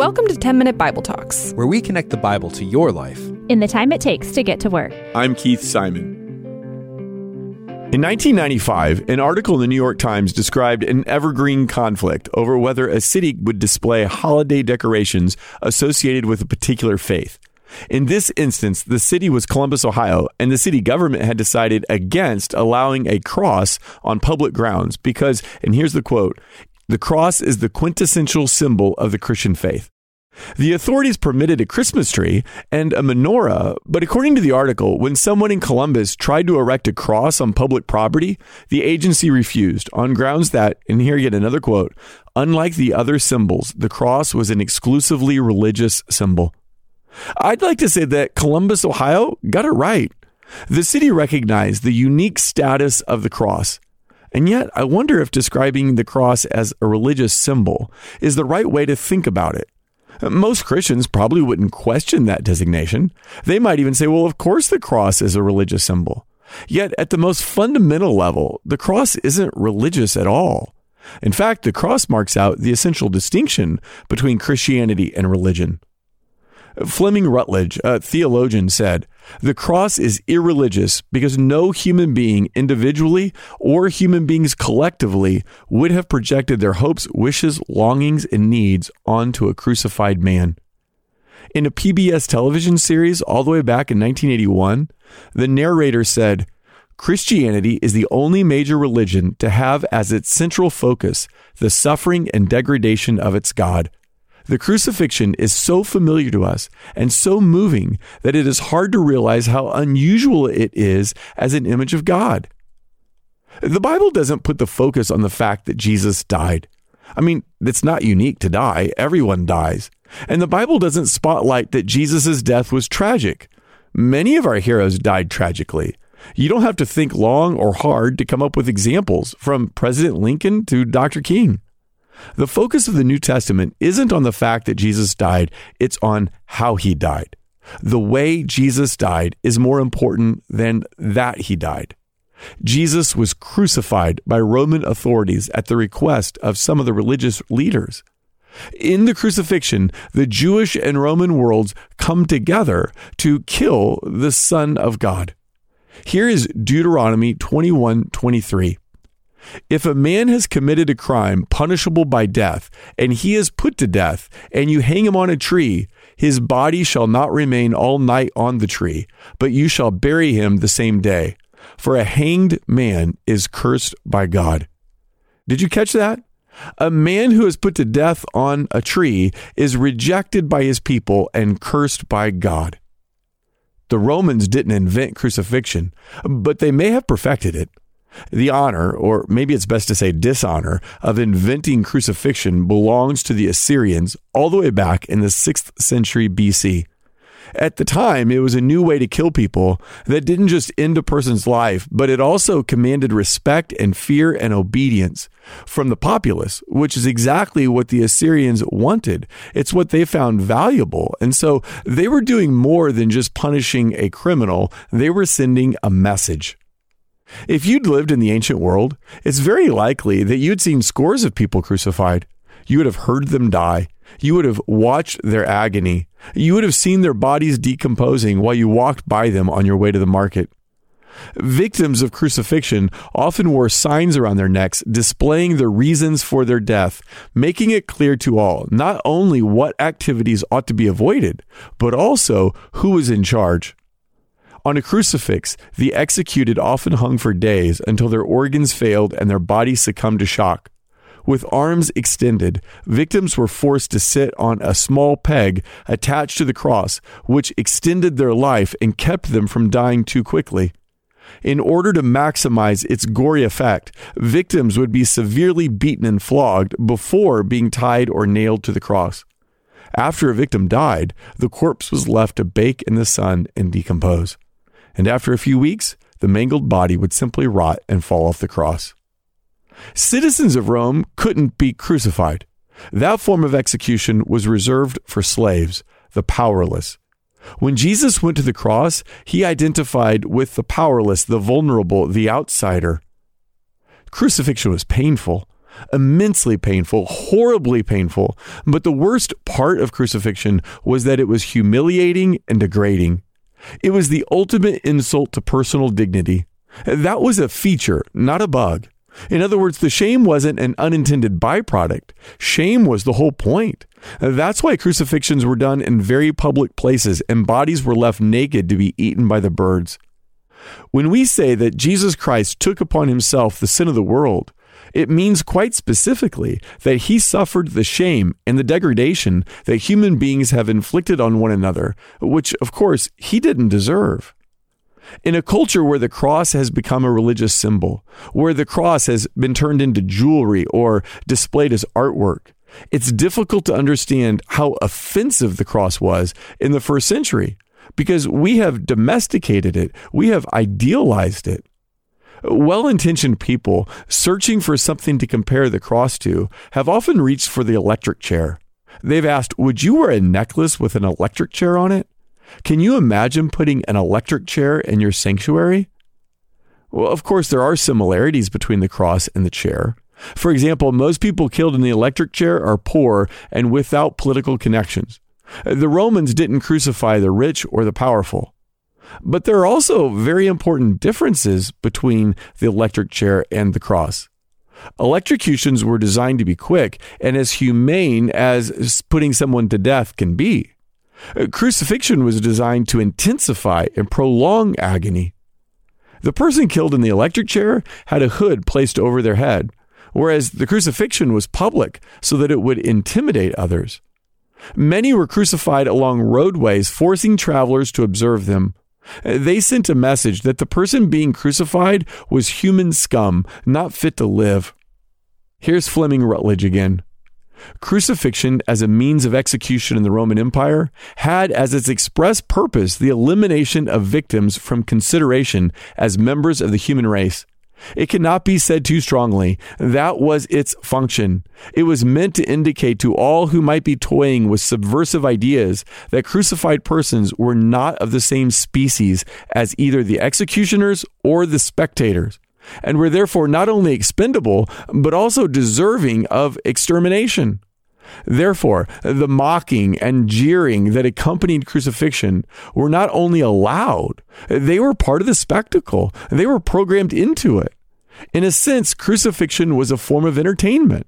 Welcome to 10 Minute Bible Talks, where we connect the Bible to your life in the time it takes to get to work. I'm Keith Simon. In 1995, an article in the New York Times described an evergreen conflict over whether a city would display holiday decorations associated with a particular faith. In this instance, the city was Columbus, Ohio, and the city government had decided against allowing a cross on public grounds because, and here's the quote, the cross is the quintessential symbol of the Christian faith. The authorities permitted a Christmas tree and a menorah, but according to the article, when someone in Columbus tried to erect a cross on public property, the agency refused on grounds that, and here yet another quote, unlike the other symbols, the cross was an exclusively religious symbol. I'd like to say that Columbus, Ohio got it right. The city recognized the unique status of the cross and yet, I wonder if describing the cross as a religious symbol is the right way to think about it. Most Christians probably wouldn't question that designation. They might even say, well, of course the cross is a religious symbol. Yet, at the most fundamental level, the cross isn't religious at all. In fact, the cross marks out the essential distinction between Christianity and religion. Fleming Rutledge, a theologian, said, The cross is irreligious because no human being individually or human beings collectively would have projected their hopes, wishes, longings, and needs onto a crucified man. In a PBS television series all the way back in 1981, the narrator said, Christianity is the only major religion to have as its central focus the suffering and degradation of its God. The crucifixion is so familiar to us and so moving that it is hard to realize how unusual it is as an image of God. The Bible doesn't put the focus on the fact that Jesus died. I mean, it's not unique to die, everyone dies. And the Bible doesn't spotlight that Jesus' death was tragic. Many of our heroes died tragically. You don't have to think long or hard to come up with examples, from President Lincoln to Dr. King. The focus of the New Testament isn't on the fact that Jesus died, it's on how he died. The way Jesus died is more important than that he died. Jesus was crucified by Roman authorities at the request of some of the religious leaders. In the crucifixion, the Jewish and Roman worlds come together to kill the Son of God. Here is Deuteronomy 21 23. If a man has committed a crime punishable by death, and he is put to death, and you hang him on a tree, his body shall not remain all night on the tree, but you shall bury him the same day. For a hanged man is cursed by God. Did you catch that? A man who is put to death on a tree is rejected by his people and cursed by God. The Romans didn't invent crucifixion, but they may have perfected it. The honor, or maybe it's best to say dishonor, of inventing crucifixion belongs to the Assyrians all the way back in the 6th century BC. At the time, it was a new way to kill people that didn't just end a person's life, but it also commanded respect and fear and obedience from the populace, which is exactly what the Assyrians wanted. It's what they found valuable. And so they were doing more than just punishing a criminal, they were sending a message. If you'd lived in the ancient world, it's very likely that you'd seen scores of people crucified. You would have heard them die. You would have watched their agony. You would have seen their bodies decomposing while you walked by them on your way to the market. Victims of crucifixion often wore signs around their necks displaying the reasons for their death, making it clear to all not only what activities ought to be avoided, but also who was in charge. On a crucifix, the executed often hung for days until their organs failed and their bodies succumbed to shock. With arms extended, victims were forced to sit on a small peg attached to the cross, which extended their life and kept them from dying too quickly. In order to maximize its gory effect, victims would be severely beaten and flogged before being tied or nailed to the cross. After a victim died, the corpse was left to bake in the sun and decompose and after a few weeks, the mangled body would simply rot and fall off the cross. Citizens of Rome couldn't be crucified. That form of execution was reserved for slaves, the powerless. When Jesus went to the cross, he identified with the powerless, the vulnerable, the outsider. Crucifixion was painful, Immensely painful, horribly painful. But the worst part of crucifixion was that it was humiliating and degrading. It was the ultimate insult to personal dignity. That was a feature, not a bug. In other words, the shame wasn't an unintended byproduct. Shame was the whole point. That's why crucifixions were done in very public places and bodies were left naked to be eaten by the birds. When we say that Jesus Christ took upon himself the sin of the world, it means quite specifically that he suffered the shame and the degradation that human beings have inflicted on one another, which, of course, he didn't deserve. In a culture where the cross has become a religious symbol, where the cross has been turned into jewelry or displayed as artwork, it's difficult to understand how offensive the cross was in the first century because we have domesticated it, we have idealized it. Well intentioned people searching for something to compare the cross to have often reached for the electric chair. They've asked, Would you wear a necklace with an electric chair on it? Can you imagine putting an electric chair in your sanctuary? Well, of course, there are similarities between the cross and the chair. For example, most people killed in the electric chair are poor and without political connections. The Romans didn't crucify the rich or the powerful. But there are also very important differences between the electric chair and the cross. Electrocutions were designed to be quick and as humane as putting someone to death can be. Uh, crucifixion was designed to intensify and prolong agony. The person killed in the electric chair had a hood placed over their head, whereas the crucifixion was public so that it would intimidate others. Many were crucified along roadways, forcing travelers to observe them. Uh, they sent a message that the person being crucified was human scum, not fit to live. Here's Fleming Rutledge again. Crucifixion as a means of execution in the Roman Empire had as its express purpose the elimination of victims from consideration as members of the human race. It cannot be said too strongly. That was its function. It was meant to indicate to all who might be toying with subversive ideas that crucified persons were not of the same species as either the executioners or the spectators, and were therefore not only expendable, but also deserving of extermination. Therefore, the mocking and jeering that accompanied crucifixion were not only allowed, they were part of the spectacle. They were programmed into it. In a sense, crucifixion was a form of entertainment.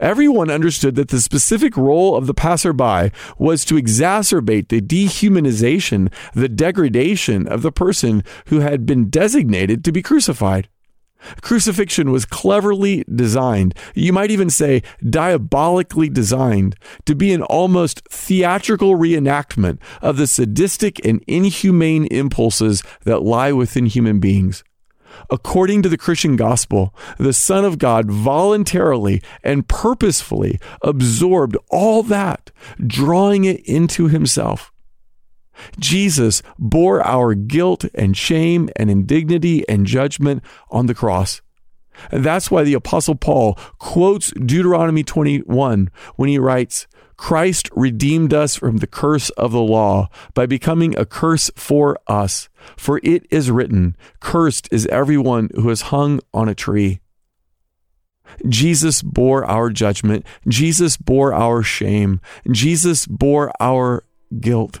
Everyone understood that the specific role of the passerby was to exacerbate the dehumanization, the degradation of the person who had been designated to be crucified. Crucifixion was cleverly designed, you might even say diabolically designed, to be an almost theatrical reenactment of the sadistic and inhumane impulses that lie within human beings. According to the Christian gospel, the Son of God voluntarily and purposefully absorbed all that, drawing it into himself. Jesus bore our guilt and shame and indignity and judgment on the cross. And that's why the Apostle Paul quotes Deuteronomy 21 when he writes, Christ redeemed us from the curse of the law by becoming a curse for us. For it is written, Cursed is everyone who is hung on a tree. Jesus bore our judgment. Jesus bore our shame. Jesus bore our guilt.